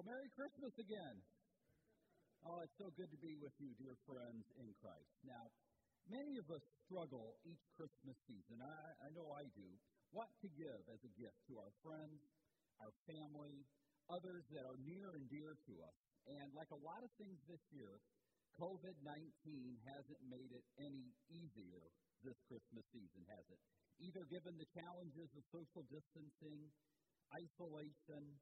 Well, Merry Christmas again. Oh, it's so good to be with you, dear friends in Christ. Now, many of us struggle each Christmas season. I, I know I do. What to give as a gift to our friends, our family, others that are near and dear to us. And like a lot of things this year, COVID 19 hasn't made it any easier this Christmas season, has it? Either given the challenges of social distancing, isolation,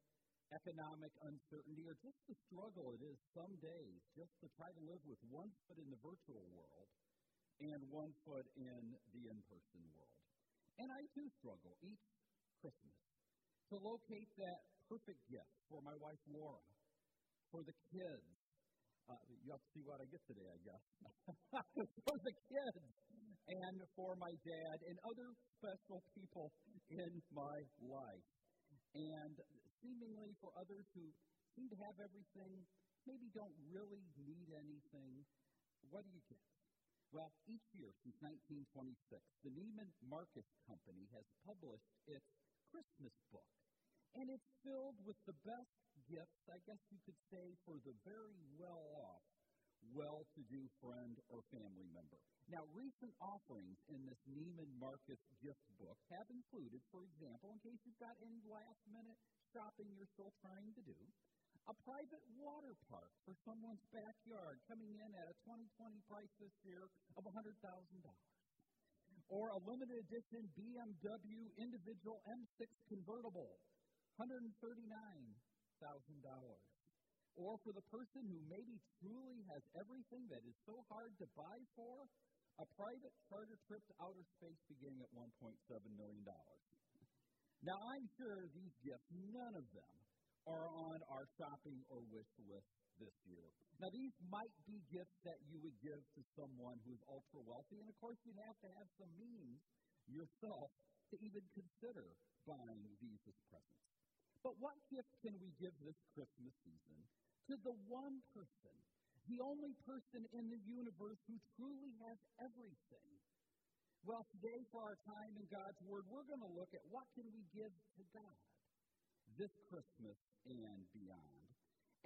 economic uncertainty, or just the struggle it is some days just to try to live with one foot in the virtual world and one foot in the in person world. And I too struggle each Christmas to locate that perfect gift for my wife Laura, for the kids. Uh, you have to see what I get today, I guess. for the kids, and for my dad, and other special people in my life. And seemingly for others who seem to have everything, maybe don't really need anything, what do you get? Well, each year since 1926, the Neiman Marcus Company has published its Christmas book. And it's filled with the best gifts, I guess you could say, for the very well off, well to do friend or family member. Now, recent offerings in this Neiman Marcus gift book have included, for example, in case you've got any last minute shopping you're still trying to do, a private water park for someone's backyard coming in at a 2020 price this year of $100,000. Or a limited edition BMW individual M6 convertible, $139,000. Or for the person who maybe truly has everything that is so hard to buy for, a private charter trip to outer space beginning at $1.7 million. Now, I'm sure these gifts, none of them, are on our shopping or wish list this year. Now, these might be gifts that you would give to someone who's ultra wealthy, and of course, you'd have to have some means yourself to even consider buying these as presents. But what gift can we give this Christmas season to the one person, the only person in the universe who truly has everything? Well, today for our time in God's Word, we're going to look at what can we give to God this Christmas and beyond.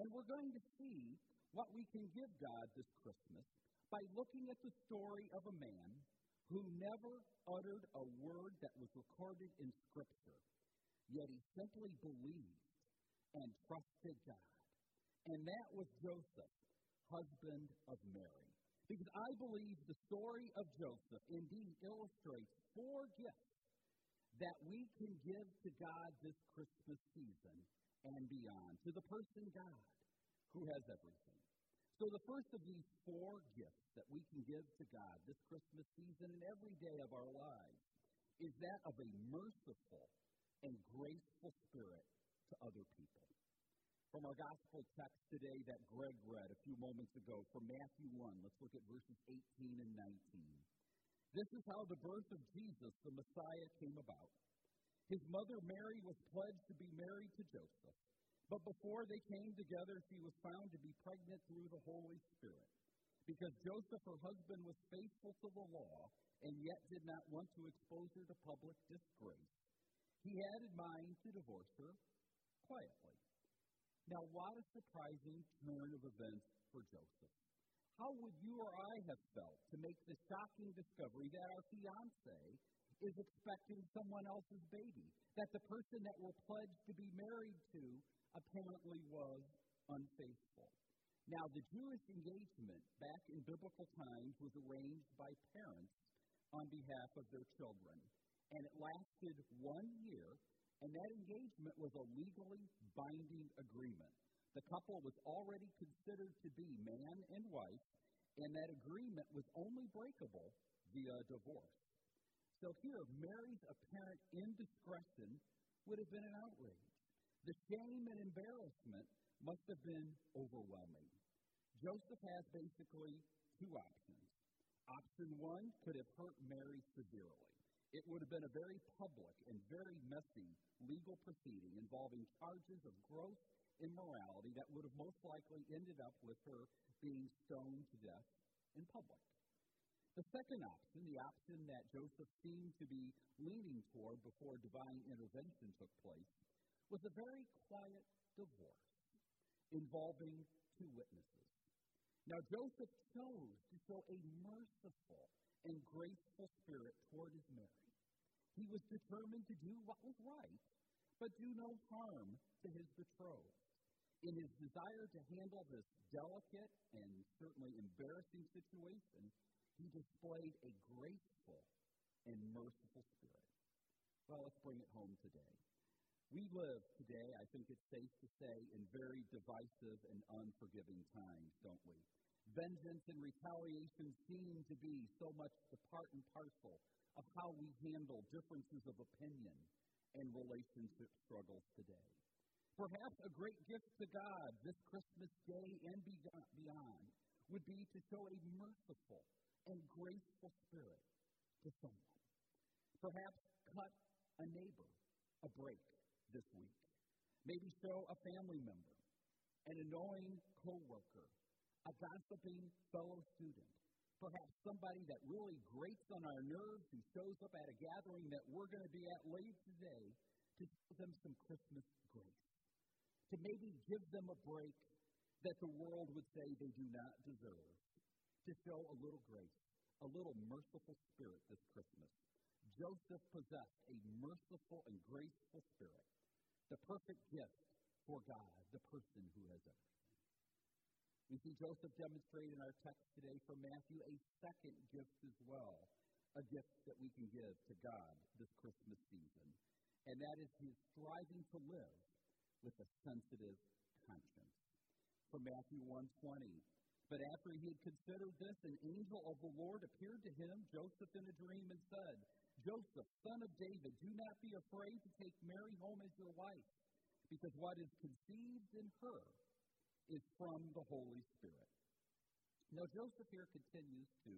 And we're going to see what we can give God this Christmas by looking at the story of a man who never uttered a word that was recorded in Scripture, yet he simply believed and trusted God. And that was Joseph, husband of Mary. Because I believe the story of Joseph indeed illustrates four gifts that we can give to God this Christmas season and beyond, to the person God who has everything. So, the first of these four gifts that we can give to God this Christmas season and every day of our lives is that of a merciful and graceful spirit to other people from our gospel text today that Greg read a few moments ago from Matthew 1. Let's look at verses 18 and 19. This is how the birth of Jesus, the Messiah, came about. His mother Mary was pledged to be married to Joseph, but before they came together, she was found to be pregnant through the Holy Spirit. Because Joseph, her husband, was faithful to the law and yet did not want to expose her to public disgrace, he had in mind to divorce her quietly. Now, what a surprising turn of events for Joseph. How would you or I have felt to make the shocking discovery that our fiance is expecting someone else's baby? That the person that we're pledged to be married to apparently was unfaithful. Now, the Jewish engagement back in biblical times was arranged by parents on behalf of their children, and it lasted one year and that engagement was a legally binding agreement. The couple was already considered to be man and wife, and that agreement was only breakable via divorce. So here, Mary's apparent indiscretion would have been an outrage. The shame and embarrassment must have been overwhelming. Joseph has basically two options. Option one could have hurt Mary severely. It would have been a very public and very messy legal proceeding involving charges of gross immorality that would have most likely ended up with her being stoned to death in public. The second option, the option that Joseph seemed to be leaning toward before divine intervention took place, was a very quiet divorce. involving two witnesses. Now, Joseph chose to show a merciful and graceful spirit toward his Mary. He was determined to do what was right, but do no harm to his betrothed. In his desire to handle this delicate and certainly embarrassing situation, he displayed a graceful and merciful spirit. Well, let's bring it home today. We live today, I think it's safe to say, in very divisive and unforgiving times, don't we? Vengeance and retaliation seem to be so much the part and parcel of how we handle differences of opinion and relationship struggles today. Perhaps a great gift to God this Christmas day and beyond would be to show a merciful and graceful spirit to someone. Perhaps cut a neighbor a break this week. Maybe show a family member, an annoying coworker, a gossiping fellow student, perhaps somebody that really grates on our nerves who shows up at a gathering that we're going to be at late today to give them some Christmas grace. To maybe give them a break that the world would say they do not deserve. To show a little grace, a little merciful spirit this Christmas. Joseph possessed a merciful and graceful spirit the perfect gift for God, the person who has everything. We see Joseph demonstrate in our text today from Matthew a second gift as well, a gift that we can give to God this Christmas season, and that is his striving to live with a sensitive conscience. From Matthew 1:20, but after he had considered this, an angel of the Lord appeared to him, Joseph, in a dream, and said, Joseph, son of David, do not be afraid to take Mary home as your wife, because what is conceived in her is from the Holy Spirit. Now, Joseph here continues to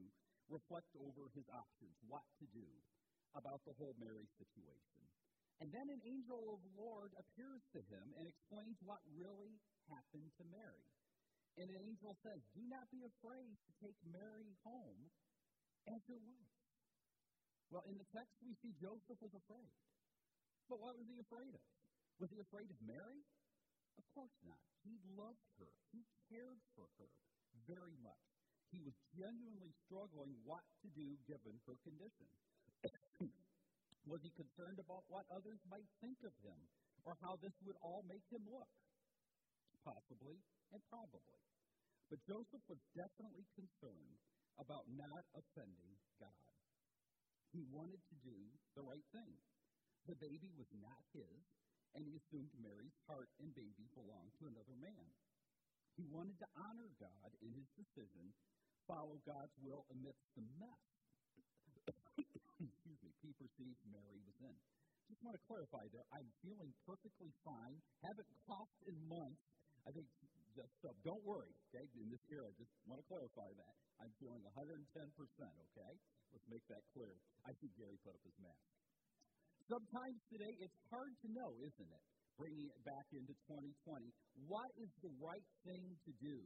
reflect over his options, what to do about the whole Mary situation. And then an angel of the Lord appears to him and explains what really happened to Mary. And an angel says, Do not be afraid to take Mary home as your wife. Well, in the text, we see Joseph was afraid. But what was he afraid of? Was he afraid of Mary? Of course not. He loved her, he cared for her very much. He was genuinely struggling what to do given her condition. was he concerned about what others might think of him or how this would all make him look? Possibly and probably. But Joseph was definitely concerned about not offending God. He wanted to do the right thing. The baby was not his, and he assumed Mary's heart and baby belonged to another man. He wanted to honor God in his decision, follow God's will amidst the mess. Excuse me, he perceived Mary was in. Just want to clarify there, I'm feeling perfectly fine, haven't coughed in months. I think just so don't worry, okay? In this era, just want to clarify that. I'm feeling 110%, okay? Let's make that clear. I see Gary put up his mask. Sometimes today it's hard to know, isn't it? Bringing it back into 2020, what is the right thing to do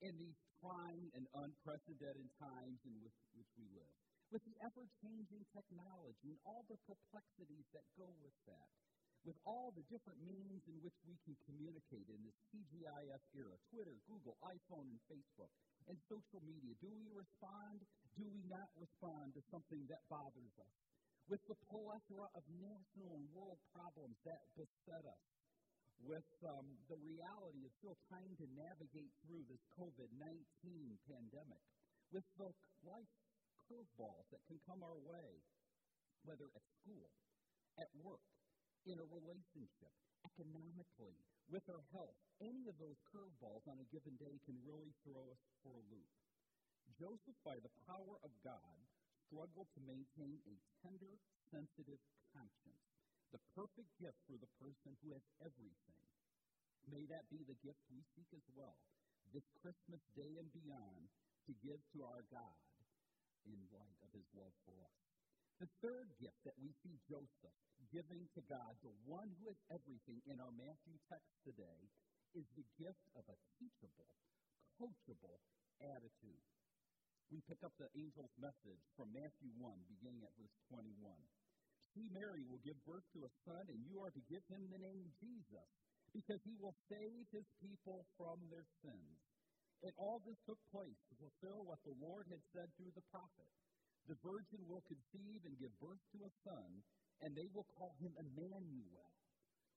in these trying and unprecedented times in which, which we live? With the ever changing technology and all the perplexities that go with that, with all the different means in which we can communicate in this TGIF era Twitter, Google, iPhone, and Facebook, and social media? Do we respond? Do we not respond to something that bothers us? With the plethora of national and world problems that beset us, with um, the reality of still trying to navigate through this COVID 19 pandemic, with the life curveballs that can come our way, whether at school, at work, in a relationship, economically, with our health, any of those curveballs on a given day can really throw us for a loop. Joseph, by the power of God, struggled to maintain a tender, sensitive conscience, the perfect gift for the person who has everything. May that be the gift we seek as well, this Christmas day and beyond, to give to our God in light of his love for us. The third gift that we see Joseph giving to God, the one who has everything in our Matthew text today, is the gift of a teachable, coachable attitude. We pick up the angel's message from Matthew 1, beginning at verse 21. See, Mary will give birth to a son, and you are to give him the name Jesus, because he will save his people from their sins. And all this took place to fulfill what the Lord had said through the prophet. The virgin will conceive and give birth to a son, and they will call him Emmanuel,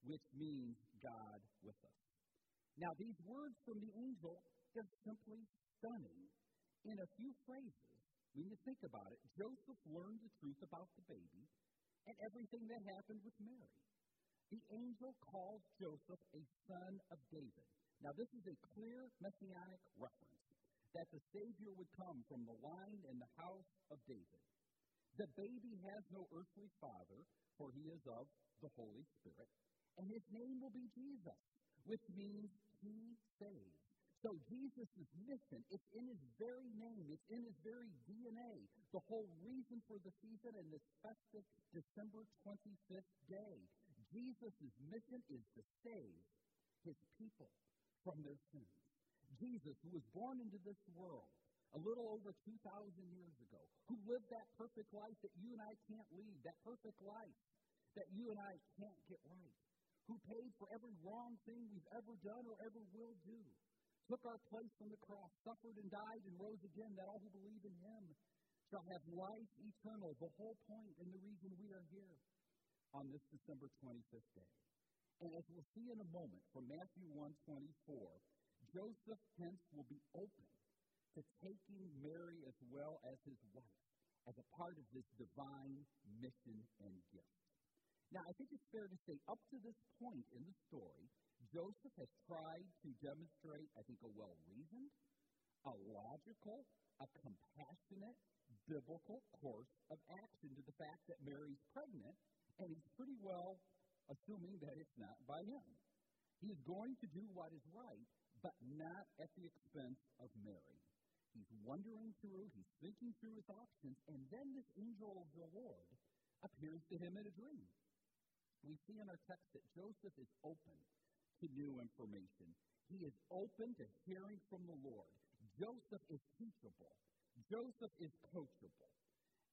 which means God with us. Now, these words from the angel, they're simply stunning. In a few phrases, when you think about it, Joseph learned the truth about the baby and everything that happened with Mary. The angel calls Joseph a son of David. Now, this is a clear messianic reference that the Savior would come from the line and the house of David. The baby has no earthly father, for he is of the Holy Spirit, and his name will be Jesus, which means he saves. So Jesus' mission, it's in his very name, it's in his very DNA. The whole reason for the season and this festive December 25th day. Jesus' mission is to save his people from their sins. Jesus, who was born into this world a little over 2,000 years ago, who lived that perfect life that you and I can't lead, that perfect life that you and I can't get right, who paid for every wrong thing we've ever done or ever will do, took our place on the cross, suffered and died and rose again, that all who believe in him shall have life eternal, the whole point and the reason we are here on this December 25th day. And as we'll see in a moment from Matthew 1:24, Joseph hence will be open to taking Mary as well as his wife as a part of this divine mission and gift. Now, I think it's fair to say, up to this point in the story, Joseph has tried to demonstrate, I think, a well reasoned, a logical, a compassionate, biblical course of action to the fact that Mary's pregnant, and he's pretty well assuming that it's not by him. He is going to do what is right, but not at the expense of Mary. He's wondering through, he's thinking through his options, and then this angel of the Lord appears to him in a dream. We see in our text that Joseph is open to new information. He is open to hearing from the Lord. Joseph is teachable. Joseph is coachable.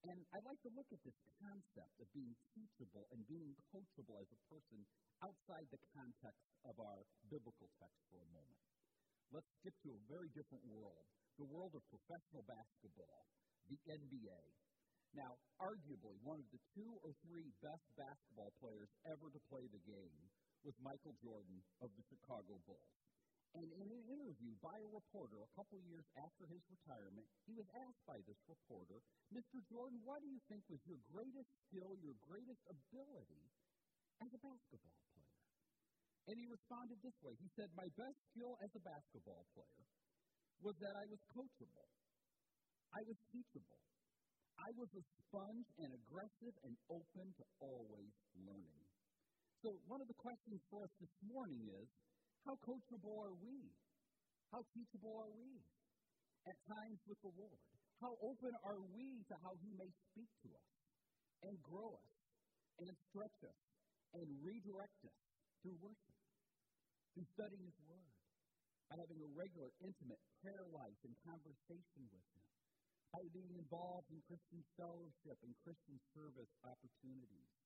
And I'd like to look at this concept of being teachable and being coachable as a person outside the context of our biblical text for a moment. Let's skip to a very different world the world of professional basketball, the NBA. Now, arguably, one of the two or three best basketball players ever to play the game was Michael Jordan of the Chicago Bulls. And in an interview by a reporter a couple years after his retirement, he was asked by this reporter, Mr. Jordan, what do you think was your greatest skill, your greatest ability as a basketball player? And he responded this way He said, My best skill as a basketball player was that I was coachable, I was teachable. I was a sponge and aggressive and open to always learning. So, one of the questions for us this morning is how coachable are we? How teachable are we at times with the Lord? How open are we to how He may speak to us and grow us and stretch us and redirect us through worship, through studying His Word, by having a regular, intimate prayer life and conversation with Him, by being involved in Christian fellowship and Christian service opportunities.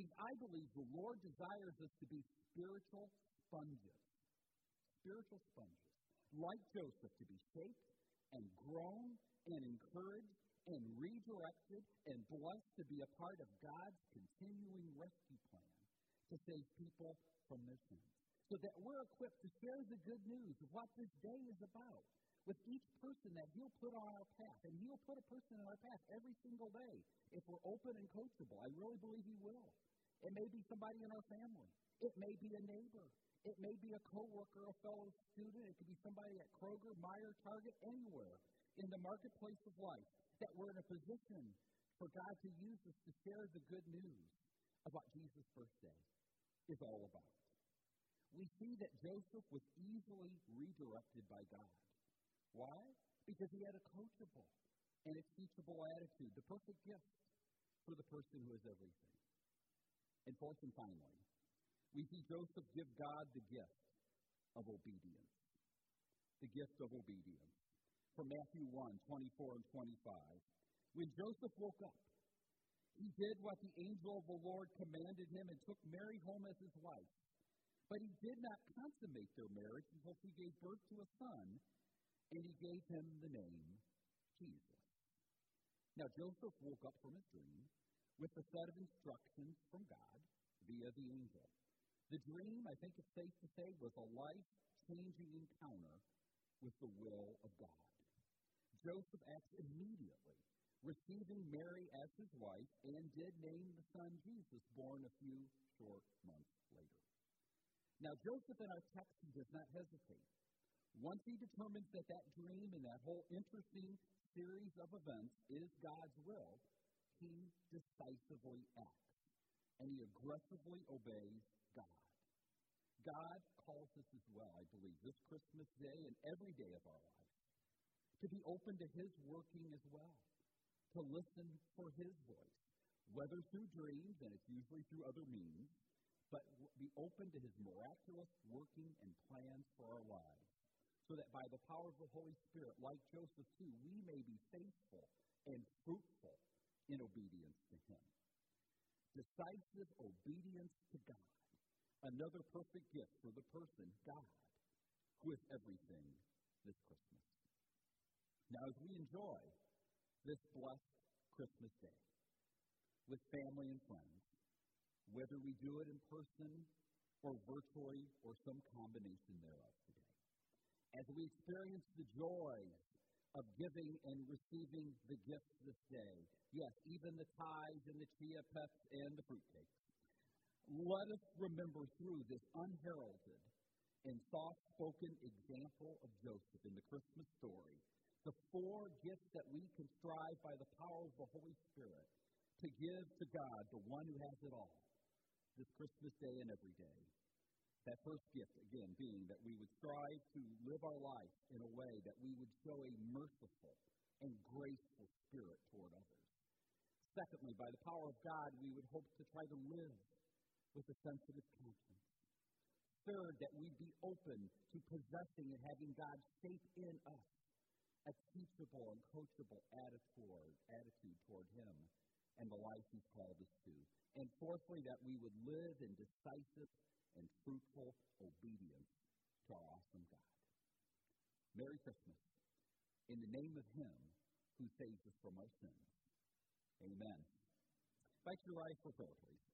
I believe the Lord desires us to be spiritual sponges. Spiritual sponges, like Joseph, to be shaped and grown and encouraged and redirected and blessed to be a part of God's continuing rescue plan to save people from their sins. So that we're equipped to share the good news of what this day is about with each person that He'll put on our path. And He'll put a person on our path every single day if we're open and coachable. I really believe He will. It may be somebody in our family, it may be a neighbor, it may be a coworker, a fellow student. It could be somebody at Kroger, Meijer, Target, anywhere in the marketplace of life that we're in a position for God to use us to share the good news of what Jesus' birthday is all about. We see that Joseph was easily redirected by God. Why? Because he had a coachable and a teachable attitude, the perfect gift for the person who is everything. And fourth and finally, we see Joseph give God the gift of obedience. The gift of obedience. From Matthew 1 24 and 25. When Joseph woke up, he did what the angel of the Lord commanded him and took Mary home as his wife. But he did not consummate their marriage until she gave birth to a son, and he gave him the name Jesus. Now, Joseph woke up from his dream with a set of instructions from God via the angel. The dream, I think it's safe to say, was a life changing encounter with the will of God. Joseph acts immediately, receiving Mary as his wife, and did name the son Jesus, born a few short months later. Now, Joseph in our text does not hesitate. Once he determines that that dream and that whole interesting series of events is God's will, he decisively acts and he aggressively obeys God. God calls us as well, I believe, this Christmas day and every day of our lives to be open to his working as well, to listen for his voice, whether through dreams, and it's usually through other means, but be open to his miraculous working and plans for our lives, so that by the power of the Holy Spirit, like Joseph too, we may be faithful and fruitful in obedience to him. Decisive obedience to God, another perfect gift for the person, God, who is everything this Christmas. Now, as we enjoy this blessed Christmas day with family and friends, whether we do it in person or virtually or some combination thereof. As we experience the joy of giving and receiving the gifts this day, yes, even the tithes and the chia pets and the fruitcakes, let us remember through this unheralded and soft spoken example of Joseph in the Christmas story the four gifts that we can strive by the power of the Holy Spirit to give to God, the one who has it all this Christmas day and every day. That first gift, again, being that we would strive to live our life in a way that we would show a merciful and graceful spirit toward others. Secondly, by the power of God, we would hope to try to live with a sensitive conscience. Third, that we'd be open to possessing and having God shape in us a teachable and coachable attitude, attitude toward Him and the life He's called us to. And fourthly, that we would live in decisive and fruitful obedience to our awesome God. Merry Christmas. In the name of Him who saves us from our sins. Amen. Back to your right for prayer, please.